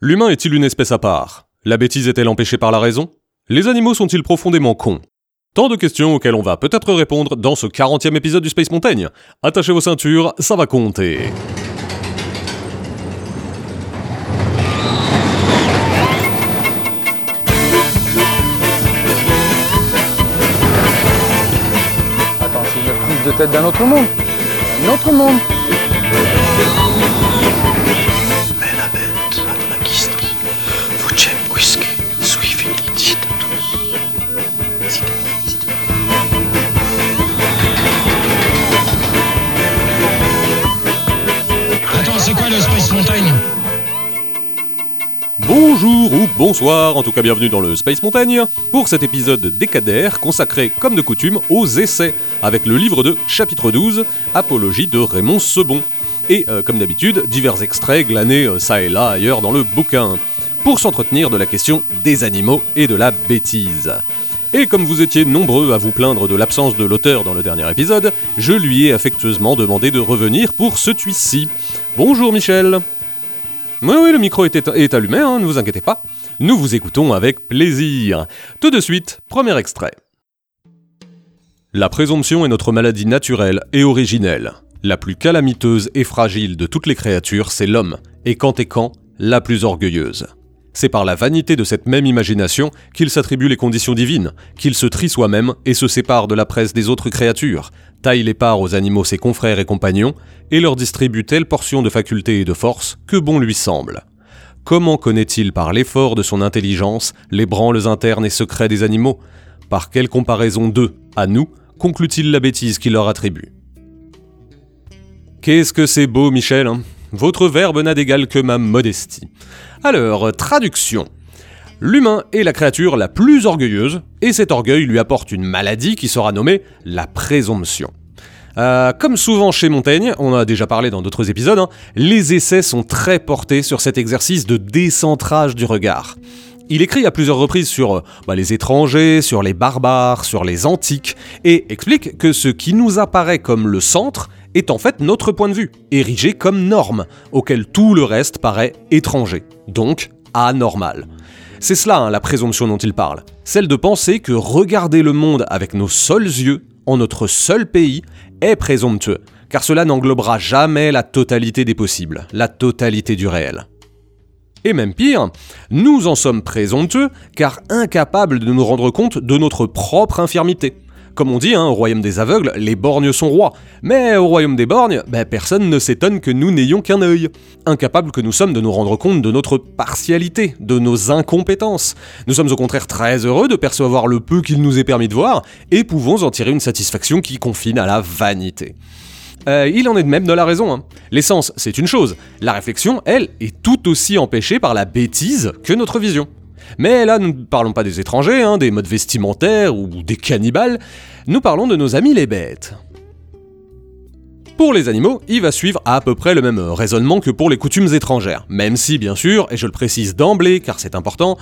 L'humain est-il une espèce à part? La bêtise est-elle empêchée par la raison? Les animaux sont-ils profondément cons? Tant de questions auxquelles on va peut-être répondre dans ce 40e épisode du Space Montaigne. Attachez vos ceintures, ça va compter. Attends, c'est une prise de tête d'un autre monde. Un autre monde. Bonsoir, en tout cas bienvenue dans le Space Montaigne, pour cet épisode décadaire consacré, comme de coutume, aux essais, avec le livre de chapitre 12, Apologie de Raymond Sebon. Et, euh, comme d'habitude, divers extraits glanés euh, ça et là ailleurs dans le bouquin, pour s'entretenir de la question des animaux et de la bêtise. Et comme vous étiez nombreux à vous plaindre de l'absence de l'auteur dans le dernier épisode, je lui ai affectueusement demandé de revenir pour ce ci Bonjour Michel oui, le micro est allumé, hein, ne vous inquiétez pas. Nous vous écoutons avec plaisir. Tout de suite, premier extrait. La présomption est notre maladie naturelle et originelle. La plus calamiteuse et fragile de toutes les créatures, c'est l'homme, et quand et quand, la plus orgueilleuse. C'est par la vanité de cette même imagination qu'il s'attribue les conditions divines, qu'il se trie soi-même et se sépare de la presse des autres créatures, taille les parts aux animaux ses confrères et compagnons, et leur distribue telle portion de facultés et de force que bon lui semble. Comment connaît-il par l'effort de son intelligence les branles internes et secrets des animaux? Par quelle comparaison d'eux, à nous, conclut-il la bêtise qu'il leur attribue? Qu'est-ce que c'est beau, Michel hein? Votre verbe n'a d'égal que ma modestie. Alors, traduction. L'humain est la créature la plus orgueilleuse, et cet orgueil lui apporte une maladie qui sera nommée la présomption. Euh, comme souvent chez Montaigne, on a déjà parlé dans d'autres épisodes, hein, les essais sont très portés sur cet exercice de décentrage du regard. Il écrit à plusieurs reprises sur euh, bah, les étrangers, sur les barbares, sur les antiques, et explique que ce qui nous apparaît comme le centre est en fait notre point de vue, érigé comme norme, auquel tout le reste paraît étranger, donc anormal. C'est cela hein, la présomption dont il parle, celle de penser que regarder le monde avec nos seuls yeux, en notre seul pays, est présomptueux, car cela n'englobera jamais la totalité des possibles, la totalité du réel. Et même pire, nous en sommes présomptueux car incapables de nous rendre compte de notre propre infirmité. Comme on dit, hein, au royaume des aveugles, les borgnes sont rois. Mais au royaume des borgnes, ben, personne ne s'étonne que nous n'ayons qu'un œil. Incapables que nous sommes de nous rendre compte de notre partialité, de nos incompétences. Nous sommes au contraire très heureux de percevoir le peu qu'il nous est permis de voir, et pouvons en tirer une satisfaction qui confine à la vanité. Euh, il en est de même de la raison. hein. L'essence, c'est une chose. La réflexion, elle, est tout aussi empêchée par la bêtise que notre vision. Mais là, nous ne parlons pas des étrangers, hein, des modes vestimentaires ou des cannibales. Nous parlons de nos amis les bêtes. Pour les animaux, il va suivre à peu près le même raisonnement que pour les coutumes étrangères, même si, bien sûr, et je le précise d'emblée car c'est important,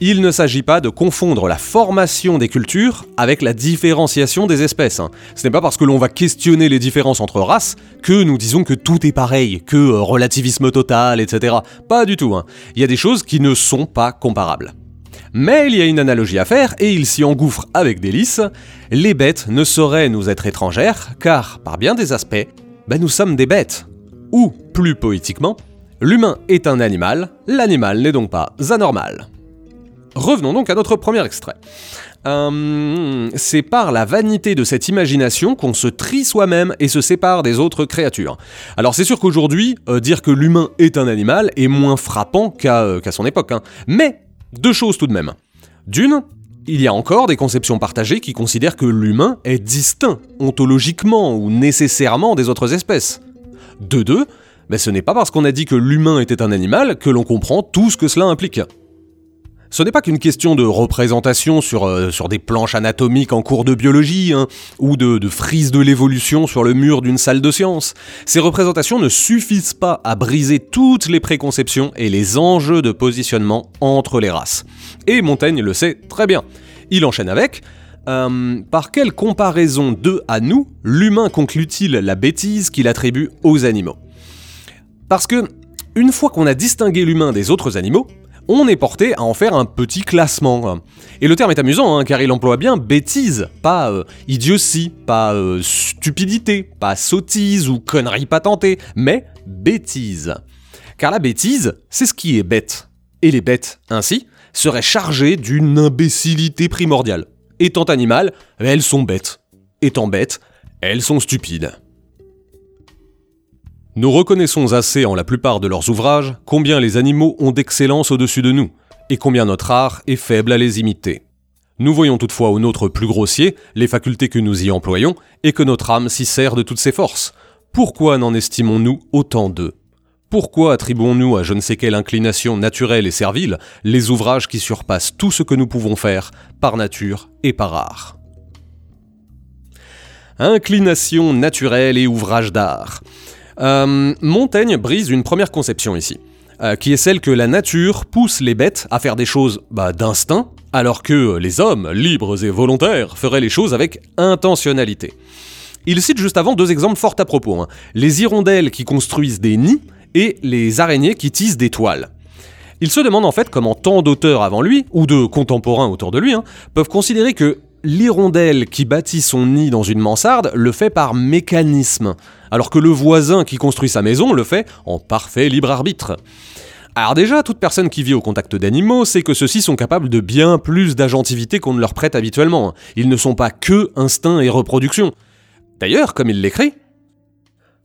il ne s'agit pas de confondre la formation des cultures avec la différenciation des espèces. hein. Ce n'est pas parce que l'on va questionner les différences entre races que nous disons que tout est pareil, que euh, relativisme total, etc. Pas du tout. hein. Il y a des choses qui ne sont pas comparables. Mais il y a une analogie à faire, et il s'y engouffre avec délice. Les bêtes ne sauraient nous être étrangères, car, par bien des aspects, ben nous sommes des bêtes. Ou, plus poétiquement, l'humain est un animal, l'animal n'est donc pas anormal. Revenons donc à notre premier extrait. Euh, c'est par la vanité de cette imagination qu'on se trie soi-même et se sépare des autres créatures. Alors c'est sûr qu'aujourd'hui, euh, dire que l'humain est un animal est moins frappant qu'à euh, son époque. hein. Mais, deux choses tout de même. D'une, il y a encore des conceptions partagées qui considèrent que l'humain est distinct, ontologiquement ou nécessairement des autres espèces. De deux, mais ce n'est pas parce qu'on a dit que l'humain était un animal que l'on comprend tout ce que cela implique. Ce n'est pas qu'une question de représentation sur, euh, des planches anatomiques en cours de biologie, hein, ou de, frises de l'évolution sur le mur d'une salle de sciences. Ces représentations ne suffisent pas à briser toutes les préconceptions et les enjeux de positionnement entre les races. Et Montaigne le sait très bien. Il enchaîne avec euh, Par quelle comparaison d'eux à nous, l'humain conclut-il la bêtise qu'il attribue aux animaux? Parce que Une fois qu'on a distingué l'humain des autres animaux, on est porté à en faire un petit classement. Et le terme est amusant, hein, car il emploie bien bêtise, pas euh, idiotie, pas euh, stupidité, pas sottise ou connerie patentée, mais bêtise. Car la bêtise, c'est ce qui est bête. Et les bêtes, ainsi, seraient chargées d'une imbécilité primordiale. Étant animales, elles sont bêtes. Étant bêtes, elles sont stupides. Nous reconnaissons assez en la plupart de leurs ouvrages combien les animaux ont d'excellence au-dessus de nous, et combien notre art est faible à les imiter. Nous voyons toutefois au nôtre plus grossier les facultés que nous y employons, et que notre âme s'y sert de toutes ses forces. Pourquoi n'en estimons-nous autant d'eux? Pourquoi attribuons-nous à je ne sais quelle inclination naturelle et servile les ouvrages qui surpassent tout ce que nous pouvons faire, par nature et par art? Inclination naturelle et ouvrage d'art. Euh, Montaigne brise une première conception ici, euh, qui est celle que la nature pousse les bêtes à faire des choses bah, d'instinct, alors que les hommes, libres et volontaires, feraient les choses avec intentionnalité. Il cite juste avant deux exemples fort à propos, hein. les hirondelles qui construisent des nids et les araignées qui tissent des toiles. Il se demande en fait comment tant d'auteurs avant lui, ou de contemporains autour de lui, hein, peuvent considérer que l'hirondelle qui bâtit son nid dans une mansarde le fait par mécanisme, alors que le voisin qui construit sa maison le fait en parfait libre arbitre. Alors déjà, toute personne qui vit au contact d'animaux sait que ceux-ci sont capables de bien plus d'agentivité qu'on ne leur prête habituellement. Ils ne sont pas que instinct et reproduction. D'ailleurs, comme il l'écrit,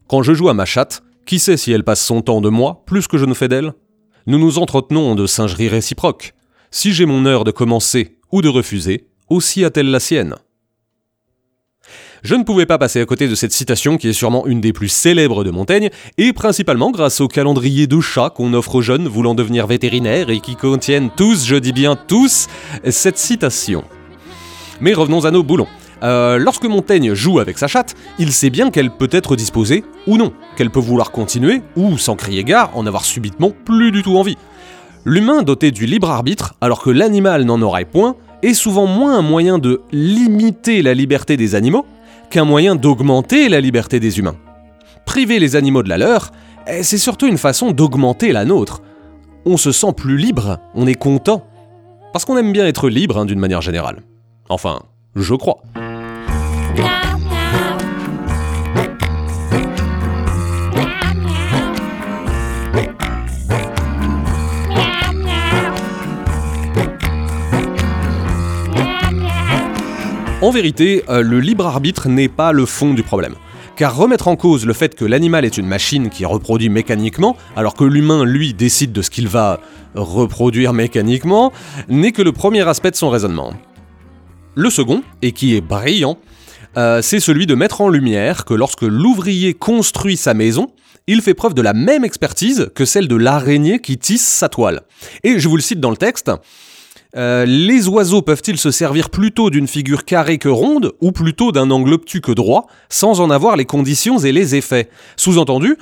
Quand je joue à ma chatte, qui sait si elle passe son temps de moi plus que je ne fais d'elle? Nous nous entretenons de singerie réciproque. Si j'ai mon heure de commencer ou de refuser, aussi a-t-elle la sienne. Je ne pouvais pas passer à côté de cette citation qui est sûrement une des plus célèbres de Montaigne, et principalement grâce au calendrier de chats qu'on offre aux jeunes voulant devenir vétérinaires et qui contiennent tous, je dis bien tous, cette citation. Mais revenons à nos boulons. Euh, lorsque Montaigne joue avec sa chatte, il sait bien qu'elle peut être disposée ou non, qu'elle peut vouloir continuer ou, sans crier gare, en avoir subitement plus du tout envie. L'humain doté du libre arbitre, alors que l'animal n'en aurait point, est souvent moins un moyen de limiter la liberté des animaux qu'un moyen d'augmenter la liberté des humains. Priver les animaux de la leur, eh, c'est surtout une façon d'augmenter la nôtre. On se sent plus libre, on est content. Parce qu'on aime bien être libre hein, d'une manière générale. Enfin, je crois. En vérité, euh, le libre arbitre n'est pas le fond du problème. Car remettre en cause le fait que l'animal est une machine qui reproduit mécaniquement, alors que l'humain, lui, décide de ce qu'il va reproduire mécaniquement, n'est que le premier aspect de son raisonnement. Le second, et qui est brillant, euh, c'est celui de mettre en lumière que lorsque l'ouvrier construit sa maison, il fait preuve de la même expertise que celle de l'araignée qui tisse sa toile. Et je vous le cite dans le texte, euh, les oiseaux peuvent-ils se servir plutôt d'une figure carrée que ronde, ou plutôt d'un angle obtus que droit, sans en avoir les conditions et les effets? Sous-entendu,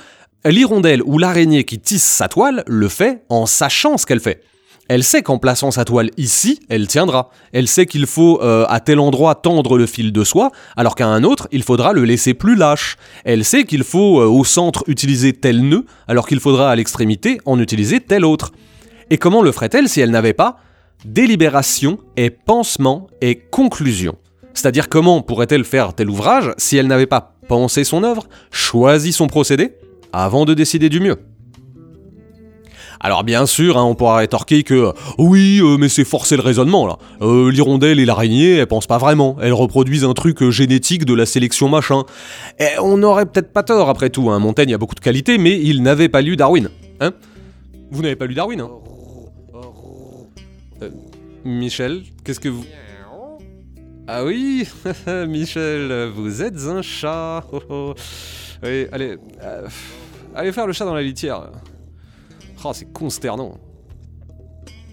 l'hirondelle ou l'araignée qui tisse sa toile le fait en sachant ce qu'elle fait. Elle sait qu'en plaçant sa toile ici, elle tiendra. Elle sait qu'il faut euh, à tel endroit tendre le fil de soie, alors qu'à un autre, il faudra le laisser plus lâche. Elle sait qu'il faut euh, au centre utiliser tel nœud, alors qu'il faudra à l'extrémité en utiliser tel autre. Et comment le ferait-elle si elle n'avait pas délibération et pansement et conclusion. C'est-à-dire comment pourrait-elle faire tel ouvrage si elle n'avait pas pensé son œuvre, choisi son procédé, avant de décider du mieux? Alors bien sûr, hein, on pourra rétorquer que oui, euh, mais c'est forcer le raisonnement là. Euh, L'hirondelle et l'araignée, elles pensent pas vraiment. Elles reproduisent un truc euh, génétique de la sélection machin. Et on n'aurait peut-être pas tort après tout. Hein. Montaigne a beaucoup de qualités, mais il n'avait pas lu Darwin. Hein? Vous n'avez pas lu Darwin euh, Michel, qu'est-ce que vous... Ah oui, Michel, vous êtes un chat. Oh, oh. Allez, euh, allez faire le chat dans la litière. Oh, c'est consternant.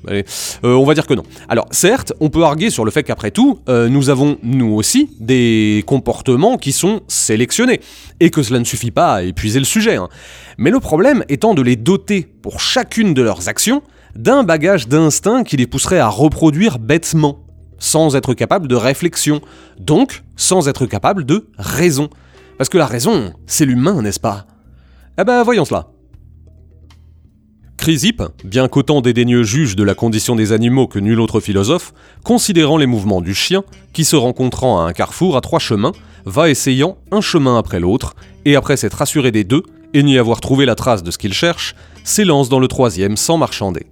Euh, on va dire que non. Alors, certes, on peut arguer sur le fait qu'après tout, nous avons, nous aussi, des comportements qui sont sélectionnés, et que cela ne suffit pas à épuiser le sujet. hein. Mais le problème étant de les doter, pour chacune de leurs actions, d'un bagage d'instinct qui les pousserait à reproduire bêtement, sans être capable de réflexion, donc sans être capable de raison. Parce que la raison, c'est l'humain, n'est-ce pas? Eh ben, voyons cela. Chrysippe, bien qu'autant dédaigneux juge de la condition des animaux que nul autre philosophe, considérant les mouvements du chien, qui se rencontrant à un carrefour à trois chemins, va essayant un chemin après l'autre, et après s'être assuré des deux, et n'y avoir trouvé la trace de ce qu'il cherche, s'élance dans le troisième sans marchander.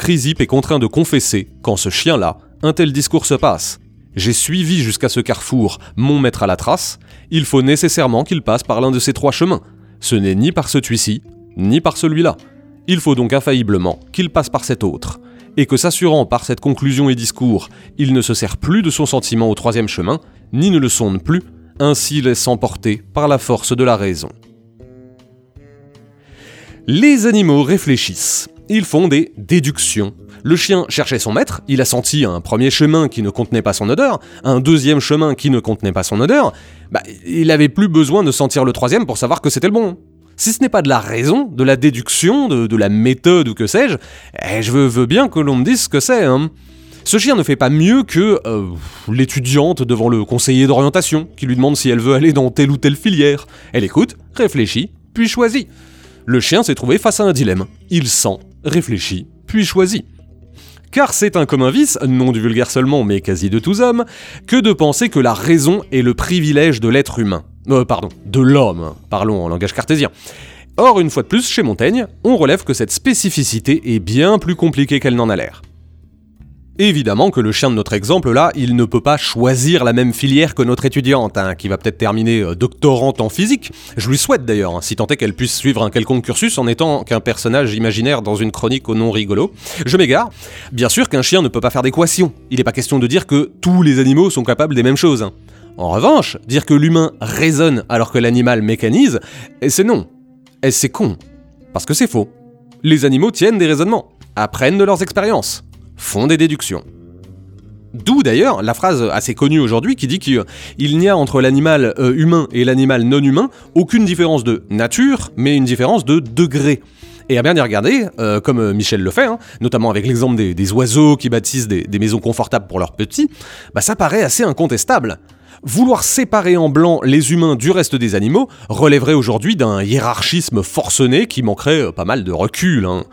Chrysippe est contraint de confesser, quand ce chien-là, un tel discours se passe. J'ai suivi jusqu'à ce carrefour mon maître à la trace, il faut nécessairement qu'il passe par l'un de ces trois chemins. Ce n'est ni par celui-ci, ni par celui-là. Il faut donc infailliblement qu'il passe par cet autre, et que s'assurant par cette conclusion et discours, il ne se sert plus de son sentiment au troisième chemin, ni ne le sonde plus, ainsi laissant porter par la force de la raison. Les animaux réfléchissent. Ils font des déductions. Le chien cherchait son maître, il a senti un premier chemin qui ne contenait pas son odeur, un deuxième chemin qui ne contenait pas son odeur, bah, il n'avait plus besoin de sentir le troisième pour savoir que c'était le bon si ce n'est pas de la raison, de la déduction, de, la méthode ou que sais-je, eh, je veux, bien que l'on me dise ce que c'est. Hein. Ce chien ne fait pas mieux que euh, l'étudiante devant le conseiller d'orientation qui lui demande si elle veut aller dans telle ou telle filière. Elle écoute, réfléchit, puis choisit. Le chien s'est trouvé face à un dilemme. Il sent, réfléchit, puis choisit. Car c'est un commun vice, non du vulgaire seulement, mais quasi de tous hommes, que de penser que la raison est le privilège de l'être humain. Euh, pardon, de l'homme, parlons en langage cartésien. Or, une fois de plus, chez Montaigne, on relève que cette spécificité est bien plus compliquée qu'elle n'en a l'air. Évidemment que le chien de notre exemple là, il ne peut pas choisir la même filière que notre étudiante, hein, qui va peut-être terminer euh, doctorante en physique. Je lui souhaite d'ailleurs, hein, si tant est qu'elle puisse suivre un quelconque cursus en étant qu'un personnage imaginaire dans une chronique au nom rigolo. Je m'égare. Bien sûr qu'un chien ne peut pas faire d'équation. Il n'est pas question de dire que tous les animaux sont capables des mêmes choses. Hein. En revanche, dire que l'humain raisonne alors que l'animal mécanise, c'est non. Et c'est con. Parce que c'est faux. Les animaux tiennent des raisonnements, apprennent de leurs expériences, font des déductions. D'où d'ailleurs la phrase assez connue aujourd'hui qui dit qu'il n'y a entre l'animal euh, humain et l'animal non humain aucune différence de nature, mais une différence de degré. Et à bien y regarder, euh, comme Michel le fait, hein, notamment avec l'exemple des, oiseaux qui bâtissent des, maisons confortables pour leurs petits, bah ça paraît assez incontestable. Vouloir séparer en blanc les humains du reste des animaux relèverait aujourd'hui d'un hiérarchisme forcené qui manquerait euh, pas mal de recul. Hein.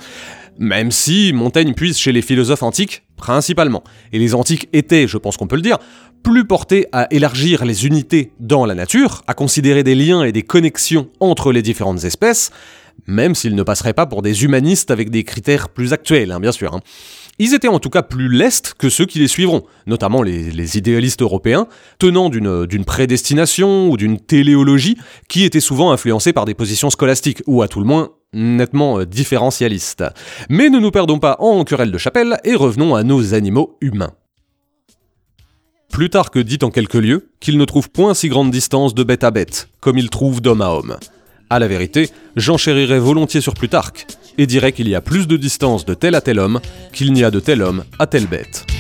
Même si Montaigne puise chez les philosophes antiques, principalement. Et les antiques étaient, je pense qu'on peut le dire, plus portés à élargir les unités dans la nature, à considérer des liens et des connexions entre les différentes espèces, même s'ils ne passeraient pas pour des humanistes avec des critères plus actuels, hein, bien sûr. Hein. Ils étaient en tout cas plus lestes que ceux qui les suivront, notamment les, idéalistes européens, tenant d'une prédestination ou d'une téléologie qui était souvent influencée par des positions scolastiques, ou à tout le moins nettement euh, différentialistes. Mais ne nous perdons pas en querelle de chapelle et revenons à nos animaux humains. Plutarque dit en quelques lieux qu'il ne trouve point si grande distance de bête à bête, comme il trouve d'homme à homme. À la vérité, j'enchérirais volontiers sur Plutarque, et dirait qu'il y a plus de distance de tel à tel homme qu'il n'y a de tel homme à telle bête.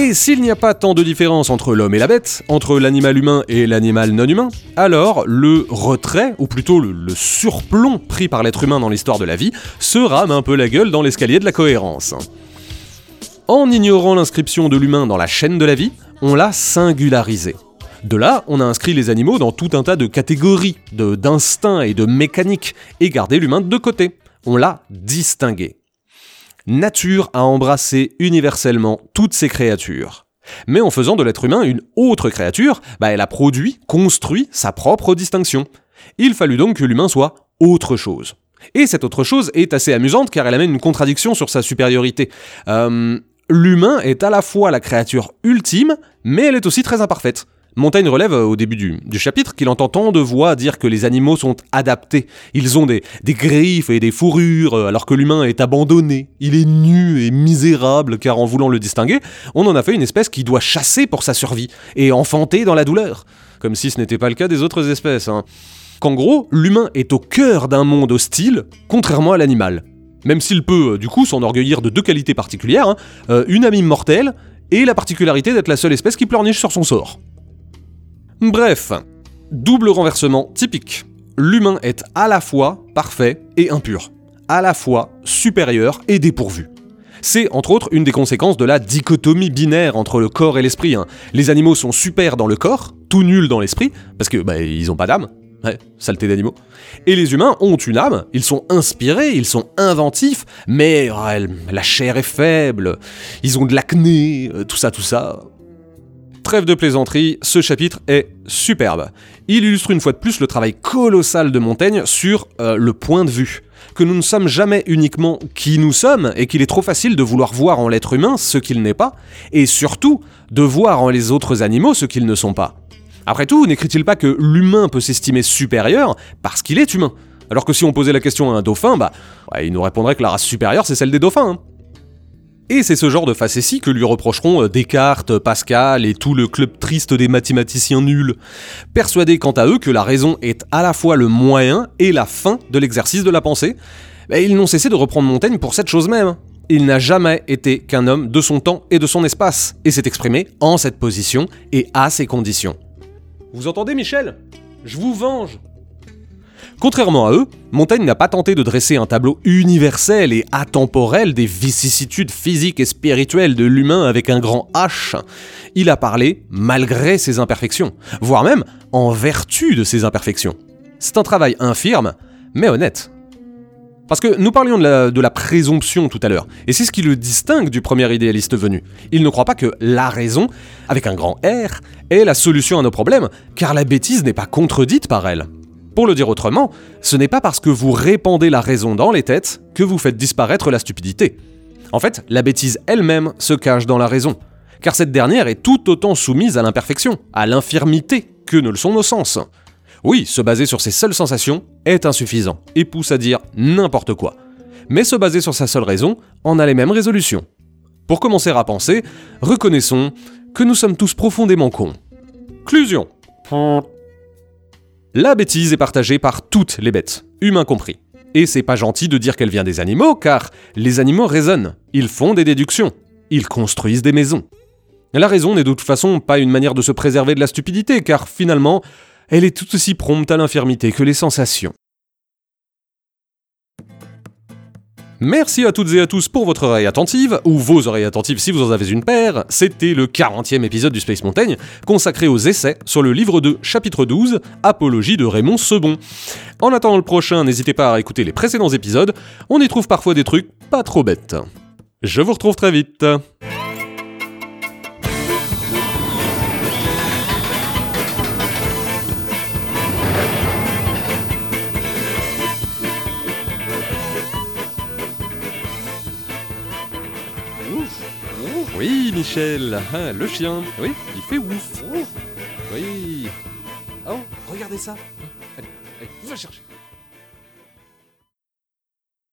Et s'il n'y a pas tant de différence entre l'homme et la bête, entre l'animal humain et l'animal non humain, alors le retrait, ou plutôt le, surplomb pris par l'être humain dans l'histoire de la vie, se rame un peu la gueule dans l'escalier de la cohérence. En ignorant l'inscription de l'humain dans la chaîne de la vie, on l'a singularisé. De là, on a inscrit les animaux dans tout un tas de catégories, d'instincts et de mécaniques, et gardé l'humain de côté. On l'a distingué nature a embrassé universellement toutes ces créatures. Mais en faisant de l'être humain une autre créature, bah elle a produit, construit sa propre distinction. Il fallut donc que l'humain soit autre chose. Et cette autre chose est assez amusante car elle amène une contradiction sur sa supériorité. Euh, l'humain est à la fois la créature ultime, mais elle est aussi très imparfaite. Montaigne relève euh, au début du, chapitre qu'il entend tant de voix dire que les animaux sont adaptés. Ils ont des, griffes et des fourrures, euh, alors que l'humain est abandonné. Il est nu et misérable, car en voulant le distinguer, on en a fait une espèce qui doit chasser pour sa survie, et enfanter dans la douleur. Comme si ce n'était pas le cas des autres espèces. Hein. Qu'en gros, l'humain est au cœur d'un monde hostile, contrairement à l'animal. Même s'il peut, euh, du coup, s'enorgueillir de deux qualités particulières, hein. une amie mortelle, et la particularité d'être la seule espèce qui pleurniche sur son sort. Bref, double renversement typique. L'humain est à la fois parfait et impur, à la fois supérieur et dépourvu. C'est entre autres une des conséquences de la dichotomie binaire entre le corps et l'esprit. hein. Les animaux sont super dans le corps, tout nuls dans l'esprit, parce que bah, ils ont pas d'âme. Ouais, saleté d'animaux. Et les humains ont une âme, ils sont inspirés, ils sont inventifs, mais la chair est faible, ils ont de l'acné, euh, tout ça, tout ça. Trêve de plaisanterie, ce chapitre est superbe. Il illustre une fois de plus le travail colossal de Montaigne sur euh, le point de vue. Que nous ne sommes jamais uniquement qui nous sommes et qu'il est trop facile de vouloir voir en l'être humain ce qu'il n'est pas, et surtout de voir en les autres animaux ce qu'ils ne sont pas. Après tout, n'écrit-il pas que l'humain peut s'estimer supérieur parce qu'il est humain? Alors que si on posait la question à un dauphin, bah, il nous répondrait que la race supérieure c'est celle des dauphins. hein. Et c'est ce genre de facétie que lui reprocheront euh, Descartes, Pascal et tout le club triste des mathématiciens nuls, persuadés quant à eux que la raison est à la fois le moyen et la fin de l'exercice de la pensée, bah, ils n'ont cessé de reprendre Montaigne pour cette chose même. Il n'a jamais été qu'un homme de son temps et de son espace, et s'est exprimé en cette position et à ces conditions. Vous entendez Michel? Je vous venge Contrairement à eux, Montaigne n'a pas tenté de dresser un tableau universel et atemporel des vicissitudes physiques et spirituelles de l'humain avec un grand H. Il a parlé malgré ses imperfections, voire même en vertu de ses imperfections. C'est un travail infirme, mais honnête. Parce que nous parlions de la, de la présomption tout à l'heure, et c'est ce qui le distingue du premier idéaliste venu. Il ne croit pas que la raison, avec un grand R, est la solution à nos problèmes, car la bêtise n'est pas contredite par elle. Pour le dire autrement, ce n'est pas parce que vous répandez la raison dans les têtes que vous faites disparaître la stupidité. En fait, la bêtise elle-même se cache dans la raison, car cette dernière est tout autant soumise à l'imperfection, à l'infirmité, que ne le sont nos sens. Oui, se baser sur ses seules sensations est insuffisant, et pousse à dire n'importe quoi. Mais se baser sur sa seule raison en a les mêmes résolutions. Pour commencer à penser, reconnaissons que nous sommes tous profondément cons. La bêtise est partagée par toutes les bêtes, humains compris. Et c'est pas gentil de dire qu'elle vient des animaux, car les animaux raisonnent, ils font des déductions, ils construisent des maisons. La raison n'est de toute façon pas une manière de se préserver de la stupidité, car finalement, elle est tout aussi prompte à l'infirmité que les sensations. Merci à toutes et à tous pour votre oreille attentive, ou vos oreilles attentives si vous en avez une paire. C'était le 40e épisode du Space Montaigne, consacré aux essais sur le livre 2, chapitre 12, Apologie de Raymond Sebon. En attendant le prochain, n'hésitez pas à écouter les précédents épisodes, on y trouve parfois des trucs pas trop bêtes. Je vous retrouve très vite. Michel, ah, le chien, oui, il fait ouf. Oui. Oh, regardez ça. Allez, allez, va chercher.